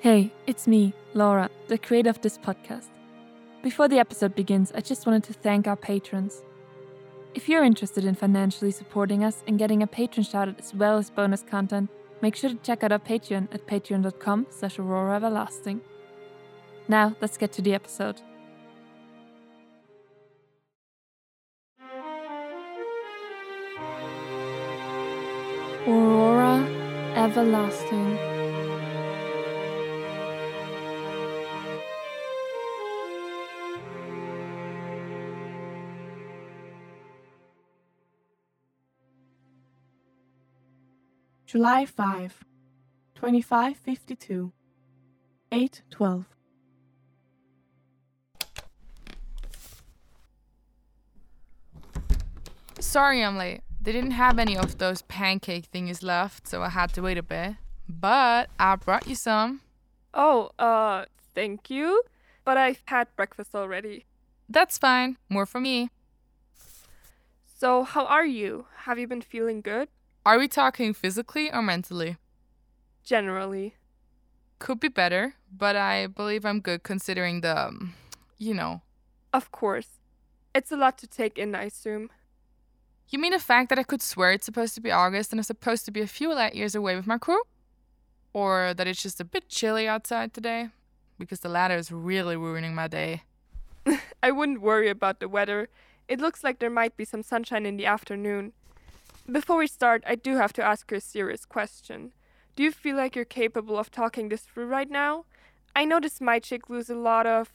Hey, it's me, Laura, the creator of this podcast. Before the episode begins, I just wanted to thank our patrons. If you're interested in financially supporting us and getting a patron shoutout as well as bonus content, make sure to check out our Patreon at patreon.com slash aurora everlasting. Now, let's get to the episode. Aurora Everlasting. July 5, 2552, 812. Sorry I'm late. They didn't have any of those pancake thingies left, so I had to wait a bit. But I brought you some. Oh, uh, thank you. But I've had breakfast already. That's fine. More for me. So, how are you? Have you been feeling good? Are we talking physically or mentally? Generally. Could be better, but I believe I'm good considering the, um, you know. Of course. It's a lot to take in, I assume. You mean the fact that I could swear it's supposed to be August and I'm supposed to be a few light years away with my crew? Or that it's just a bit chilly outside today? Because the latter is really ruining my day. I wouldn't worry about the weather. It looks like there might be some sunshine in the afternoon. Before we start, I do have to ask you a serious question. Do you feel like you're capable of talking this through right now? I this might shake loose a lot of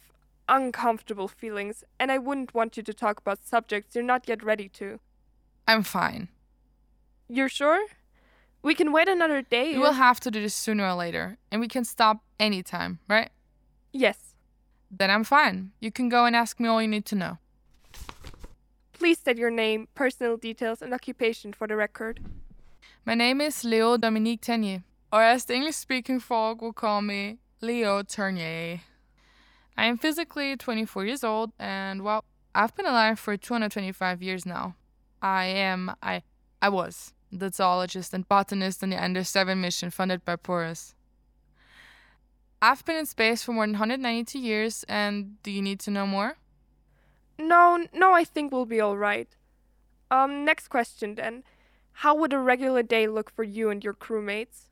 uncomfortable feelings, and I wouldn't want you to talk about subjects you're not yet ready to. I'm fine. You're sure? We can wait another day. We will have to do this sooner or later, and we can stop anytime, right? Yes. Then I'm fine. You can go and ask me all you need to know. Please state your name, personal details, and occupation for the record. My name is Leo Dominique Ternier, or as the English speaking folk will call me, Leo Tournier. I am physically 24 years old, and well, I've been alive for 225 years now. I am, I, I was, the zoologist and botanist on the Ender 7 mission funded by Porus. I've been in space for more than 192 years, and do you need to know more? No, no, I think we'll be all right. Um, next question then. How would a regular day look for you and your crewmates?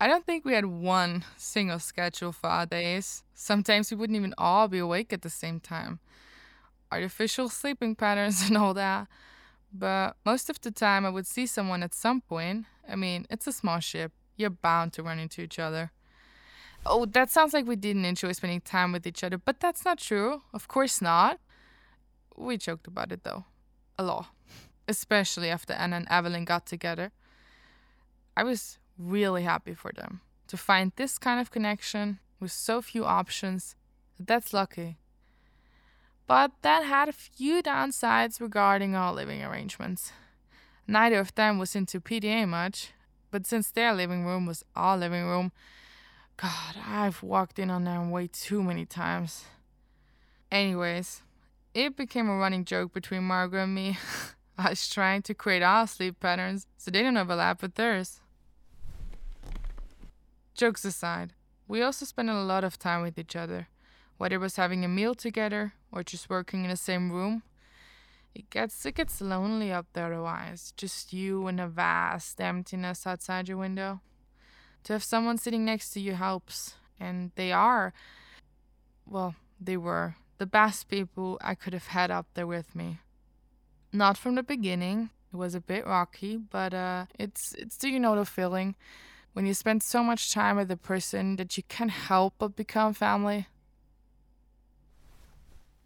I don't think we had one single schedule for our days. Sometimes we wouldn't even all be awake at the same time. Artificial sleeping patterns and all that. But most of the time, I would see someone at some point. I mean, it's a small ship. You're bound to run into each other. Oh, that sounds like we didn't enjoy spending time with each other, but that's not true. Of course not. We joked about it though. A lot. Especially after Anna and Evelyn got together. I was really happy for them. To find this kind of connection with so few options, that's lucky. But that had a few downsides regarding our living arrangements. Neither of them was into PDA much, but since their living room was our living room, God, I've walked in on them way too many times. Anyways, it became a running joke between Margaret and me. I was trying to create our sleep patterns so they don't overlap with theirs. Jokes aside, we also spent a lot of time with each other, whether it was having a meal together or just working in the same room. It gets it gets lonely up there otherwise, just you and a vast emptiness outside your window. To have someone sitting next to you helps, and they are, well, they were the best people I could have had up there with me. Not from the beginning. It was a bit rocky, but uh, it's it's do you know the feeling when you spend so much time with a person that you can't help but become family.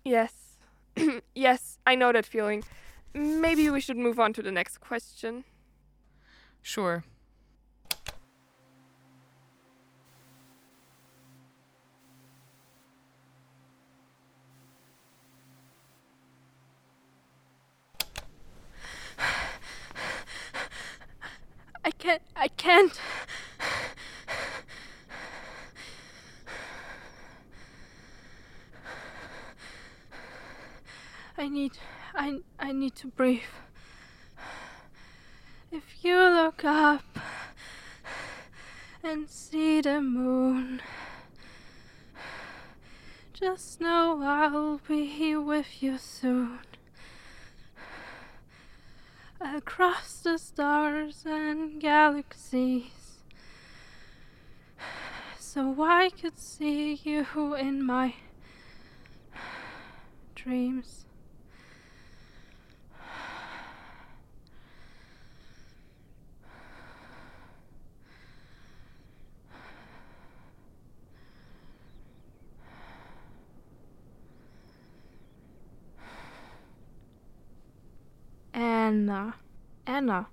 Yes. yes, I know that feeling. Maybe we should move on to the next question. Sure. I can't. I can't. I need. I. I need to breathe. If you look up and see the moon. Just know I'll be here with you soon. Across the stars and galaxies. So I could see you in my dreams. Anna. Anna.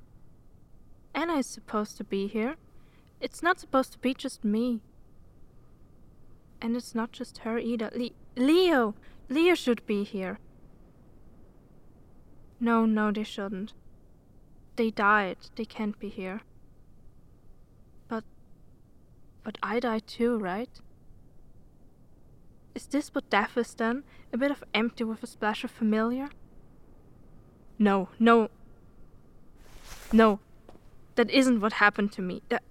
Anna is supposed to be here. It's not supposed to be just me. And it's not just her either. Le- Leo! Leo should be here. No, no, they shouldn't. They died. They can't be here. But. But I died too, right? Is this what death is then? A bit of empty with a splash of familiar? No, no. No. That isn't what happened to me. That...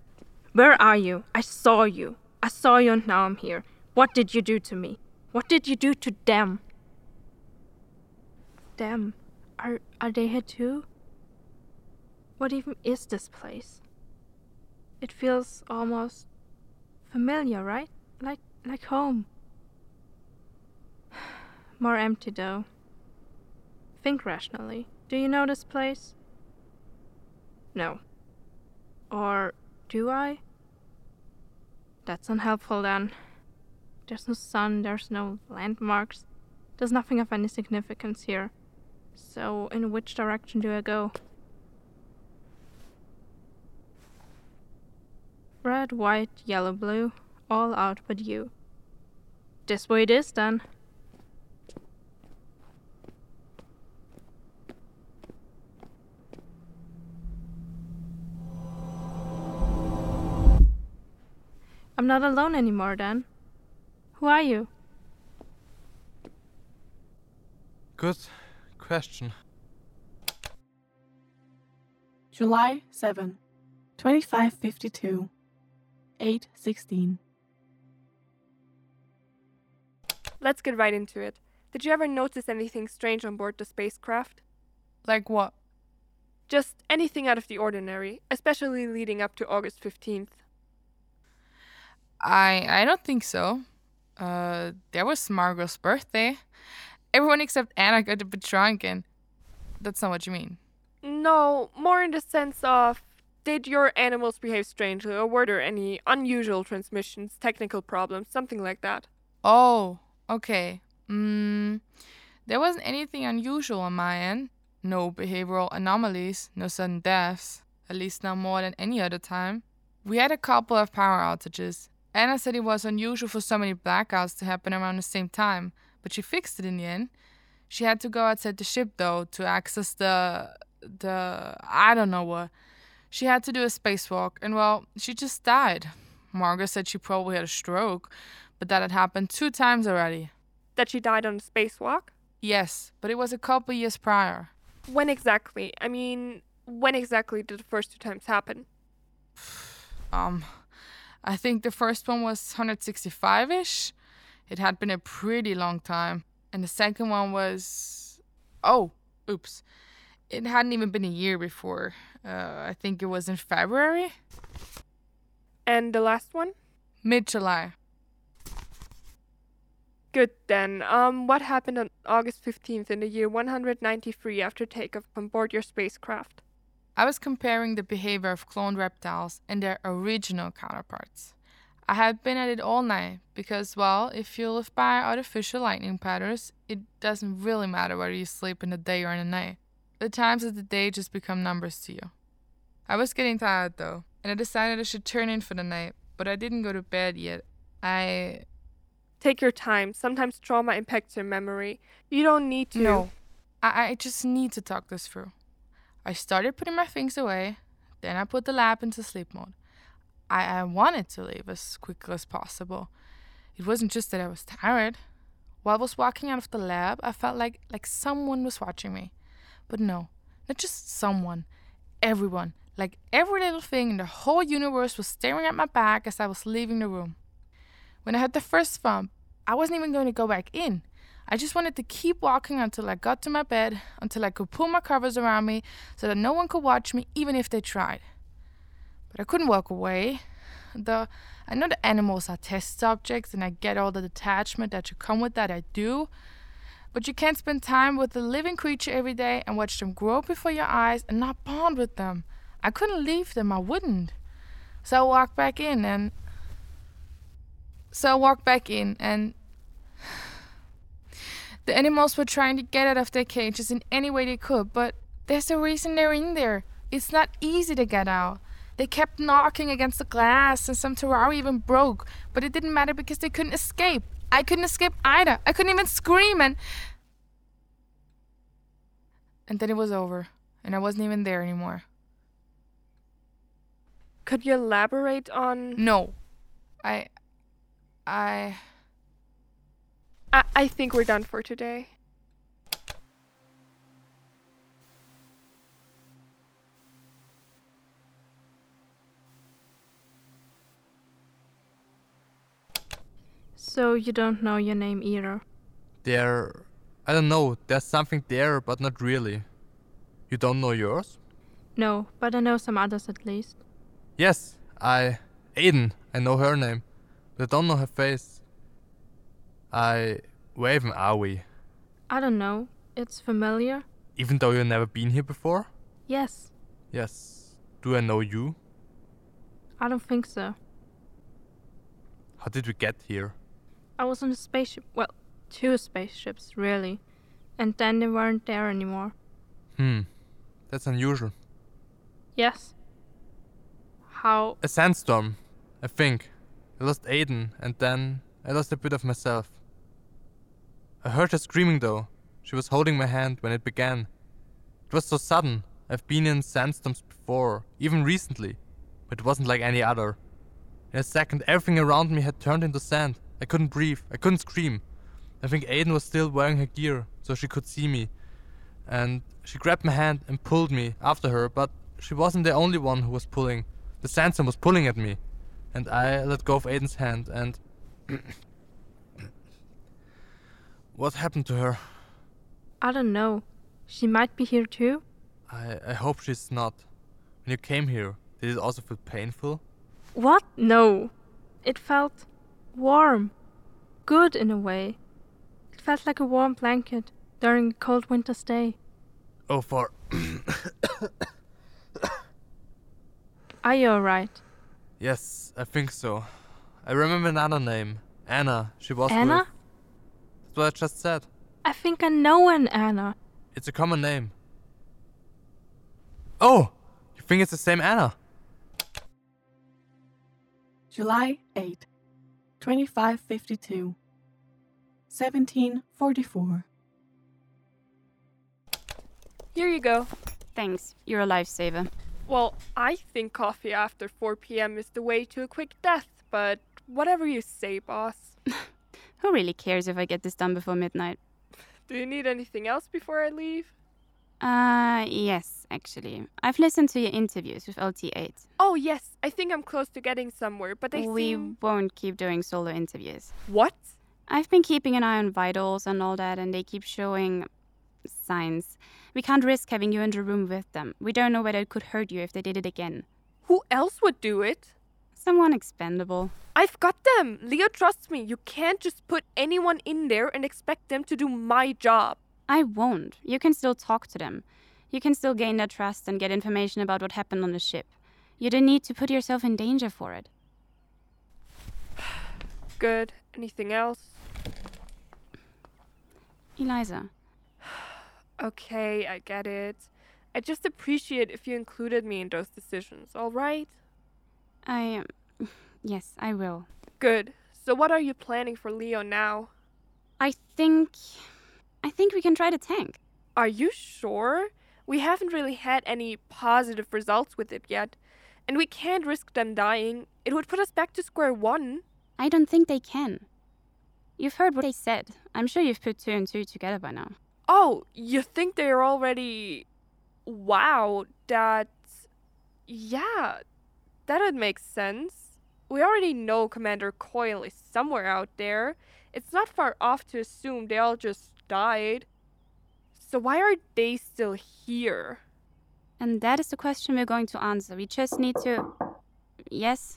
Where are you? I saw you. I saw you and now I'm here. What did you do to me? What did you do to them? Them? Are are they here too? What even is this place? It feels almost familiar, right? Like like home. More empty though. Think rationally. Do you know this place? No. Or do I? That's unhelpful then. There's no sun, there's no landmarks, there's nothing of any significance here. So, in which direction do I go? Red, white, yellow, blue, all out but you. This way it is then. I'm not alone anymore then. Who are you? Good question. July 7, 2552, 816. Let's get right into it. Did you ever notice anything strange on board the spacecraft? Like what? Just anything out of the ordinary, especially leading up to August 15th. I I don't think so. Uh, there was Margot's birthday. Everyone except Anna got a bit drunk, and that's not what you mean. No, more in the sense of did your animals behave strangely, or were there any unusual transmissions, technical problems, something like that? Oh, okay. Mm, there wasn't anything unusual on my end. No behavioral anomalies, no sudden deaths, at least not more than any other time. We had a couple of power outages. Anna said it was unusual for so many blackouts to happen around the same time, but she fixed it in the end. She had to go outside the ship though to access the the I don't know what. She had to do a spacewalk and well, she just died. Margot said she probably had a stroke, but that had happened two times already. That she died on a spacewalk? Yes, but it was a couple years prior. When exactly? I mean, when exactly did the first two times happen? Um, I think the first one was 165 ish. It had been a pretty long time. And the second one was. Oh, oops. It hadn't even been a year before. Uh, I think it was in February? And the last one? Mid July. Good then. Um, what happened on August 15th in the year 193 after takeoff on board your spacecraft? I was comparing the behavior of cloned reptiles and their original counterparts. I had been at it all night because, well, if you live by artificial lightning patterns, it doesn't really matter whether you sleep in the day or in the night. The times of the day just become numbers to you. I was getting tired though, and I decided I should turn in for the night, but I didn't go to bed yet. I. Take your time. Sometimes trauma impacts your memory. You don't need to. No. I, I just need to talk this through. I started putting my things away, then I put the lab into sleep mode. I, I wanted to leave as quickly as possible. It wasn't just that I was tired. While I was walking out of the lab, I felt like like someone was watching me. But no, not just someone. Everyone, Like every little thing in the whole universe was staring at my back as I was leaving the room. When I had the first thump, I wasn't even going to go back in. I just wanted to keep walking until I got to my bed, until I could pull my covers around me so that no one could watch me, even if they tried. But I couldn't walk away. Though I know the animals are test subjects and I get all the detachment that should come with that, I do. But you can't spend time with a living creature every day and watch them grow before your eyes and not bond with them. I couldn't leave them, I wouldn't. So I walked back in and. So I walked back in and. The animals were trying to get out of their cages in any way they could, but there's a reason they're in there. It's not easy to get out. They kept knocking against the glass, and some terrarium even broke, but it didn't matter because they couldn't escape. I couldn't escape either. I couldn't even scream, and. And then it was over, and I wasn't even there anymore. Could you elaborate on. No. I. I. I, I think we're done for today. So you don't know your name either. There. I don't know, there's something there, but not really. You don't know yours? No, but I know some others at least. Yes, I. Aiden, I know her name, but I don't know her face. I. Where even are we? I don't know. It's familiar. Even though you've never been here before? Yes. Yes. Do I know you? I don't think so. How did we get here? I was on a spaceship. Well, two spaceships, really. And then they weren't there anymore. Hmm. That's unusual. Yes. How? A sandstorm, I think. I lost Aiden, and then I lost a bit of myself. I heard her screaming though. She was holding my hand when it began. It was so sudden. I've been in sandstorms before, even recently, but it wasn't like any other. In a second, everything around me had turned into sand. I couldn't breathe. I couldn't scream. I think Aiden was still wearing her gear, so she could see me. And she grabbed my hand and pulled me after her, but she wasn't the only one who was pulling. The sandstorm was pulling at me. And I let go of Aiden's hand and. What happened to her? I don't know. She might be here too. I, I hope she's not. When you came here, did it also feel painful? What? No. It felt warm. Good in a way. It felt like a warm blanket during a cold winter's day. Oh, for. Are you alright? yes, I think so. I remember another name. Anna. She was Anna? with. That's what I just said. I think I know an Anna. It's a common name. Oh! You think it's the same Anna? July 8, 2552, 1744. Here you go. Thanks, you're a lifesaver. Well, I think coffee after 4 p.m. is the way to a quick death, but whatever you say, boss. Who really cares if I get this done before midnight? Do you need anything else before I leave? Uh, yes, actually. I've listened to your interviews with LT8. Oh, yes, I think I'm close to getting somewhere, but they we seem. won't keep doing solo interviews. What? I've been keeping an eye on vitals and all that, and they keep showing signs. We can't risk having you in the room with them. We don't know whether it could hurt you if they did it again. Who else would do it? Someone expendable. I've got them. Leo trusts me. You can't just put anyone in there and expect them to do my job. I won't. You can still talk to them. You can still gain their trust and get information about what happened on the ship. You don't need to put yourself in danger for it. Good. Anything else? Eliza, Okay, I get it. I just appreciate if you included me in those decisions, alright? I. um, Yes, I will. Good. So, what are you planning for Leo now? I think. I think we can try the tank. Are you sure? We haven't really had any positive results with it yet, and we can't risk them dying. It would put us back to square one. I don't think they can. You've heard what they said. I'm sure you've put two and two together by now. Oh, you think they're already. Wow, that. Yeah, that would make sense. We already know Commander Coyle is somewhere out there. It's not far off to assume they all just died. So why are they still here? And that is the question we're going to answer. We just need to. Yes?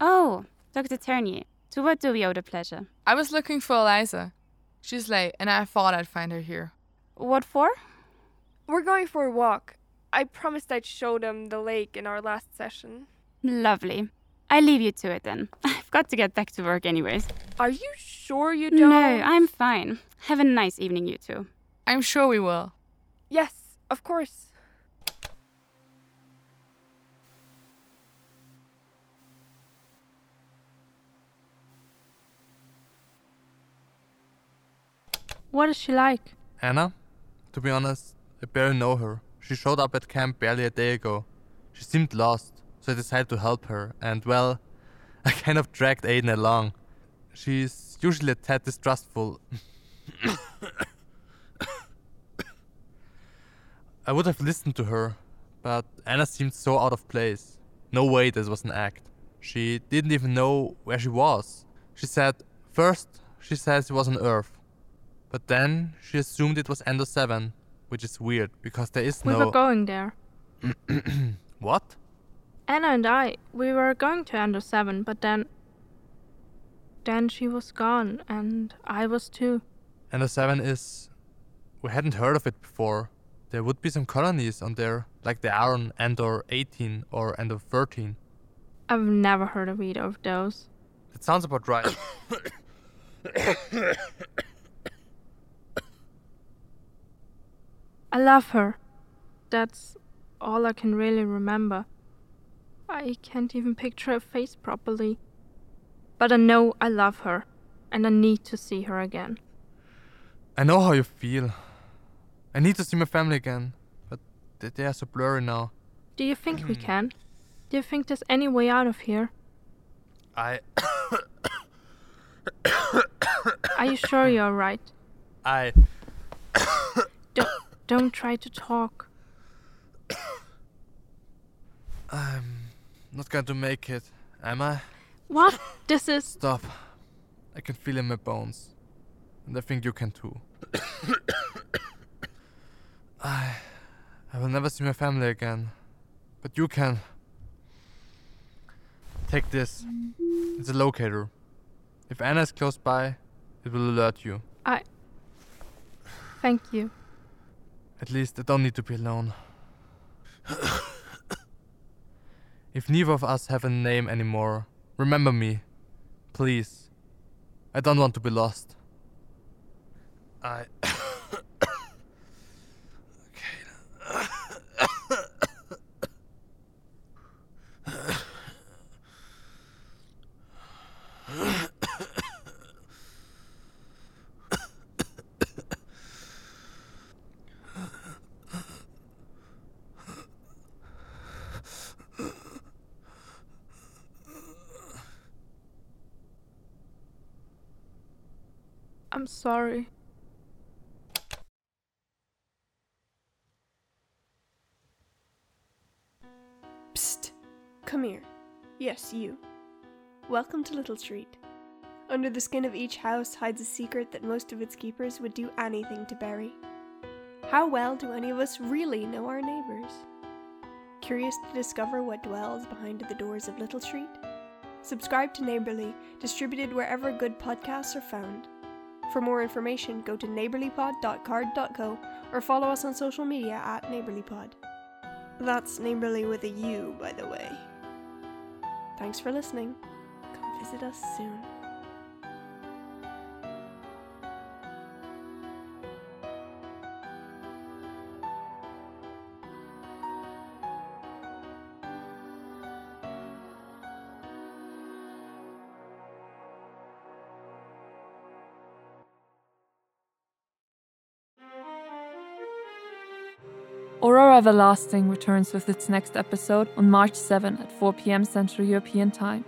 Oh, Dr. Ternier. To what do we owe the pleasure? I was looking for Eliza. She's late, and I thought I'd find her here. What for? We're going for a walk. I promised I'd show them the lake in our last session. Lovely. I leave you to it then. I've got to get back to work anyways. Are you sure you don't? No, I'm fine. Have a nice evening, you two. I'm sure we will. Yes, of course. What is she like? Anna? To be honest, I barely know her. She showed up at camp barely a day ago. She seemed lost, so I decided to help her, and well, I kind of dragged Aiden along. She's usually a tad distrustful. I would have listened to her, but Anna seemed so out of place. No way this was an act. She didn't even know where she was. She said, first, she says it was on Earth. But then she assumed it was Ender 7, which is weird because there is We no. were going there. what? Anna and I, we were going to Ender 7, but then. Then she was gone, and I was too. Ender 7 is. We hadn't heard of it before. There would be some colonies on there, like there are on Ender 18 or Ender 13. I've never heard of either of those. That sounds about right. I love her. That's all I can really remember. I can't even picture her face properly. But I know I love her, and I need to see her again. I know how you feel. I need to see my family again, but they, are so blurry now. Do you think we hmm. can? Do you think there's any way out of here? I. Are you sure you're right? I. Don't, try to talk. I'm not going to make it, am I? What? This is. Stop. I can feel it in my bones. And I think you can too. I. I will never see my family again. But you can. Take this. It's a locator. If Anna is close by, it will alert you. I. Thank you. At least I don't need to be alone. if neither of us have a name anymore, remember me. Please. I don't want to be lost. I. I'm sorry. Psst. Come here. Yes, you. Welcome to Little Street. Under the skin of each house hides a secret that most of its keepers would do anything to bury. How well do any of us really know our neighbours? Curious to discover what dwells behind the doors of Little Street? Subscribe to Neighbourly, distributed wherever good podcasts are found. For more information, go to neighbourlypod.carrd.co or follow us on social media at neighbourlypod. That's neighbourly with a U, by the way. Thanks for listening. Come visit us soon. Everlasting returns with its next episode on March 7 at 4 pm Central European Time.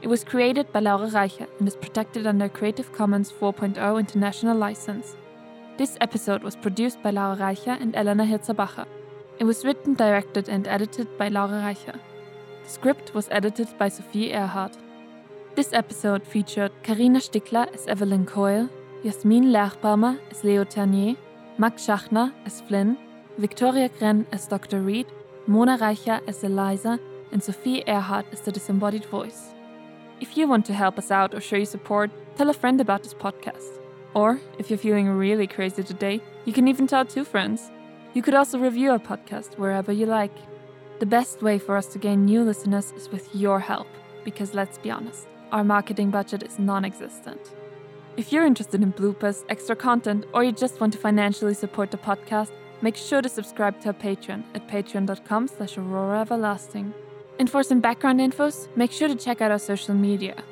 It was created by Laura Reicher and is protected under Creative Commons 4.0 International License. This episode was produced by Laura Reicher and Elena Hirzabacher. It was written, directed, and edited by Laura Reicher. The script was edited by Sophie Erhardt. This episode featured Karina Stickler as Evelyn Coyle, Jasmin Lerchbaumer as Leo Ternier, Max Schachner as Flynn, Victoria Gren as Dr. Reed, Mona Reicher as Eliza, and Sophie Erhardt as the disembodied voice. If you want to help us out or show your support, tell a friend about this podcast. Or, if you're feeling really crazy today, you can even tell two friends. You could also review our podcast wherever you like. The best way for us to gain new listeners is with your help, because let's be honest, our marketing budget is non existent. If you're interested in bloopers, extra content, or you just want to financially support the podcast, make sure to subscribe to our Patreon at patreon.com slash aurora everlasting. And for some background infos, make sure to check out our social media.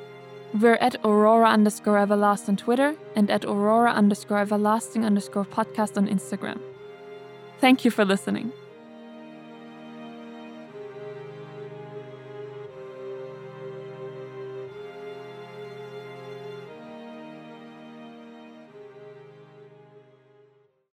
We're at aurora underscore everlast on Twitter and at aurora underscore everlasting underscore podcast on Instagram. Thank you for listening.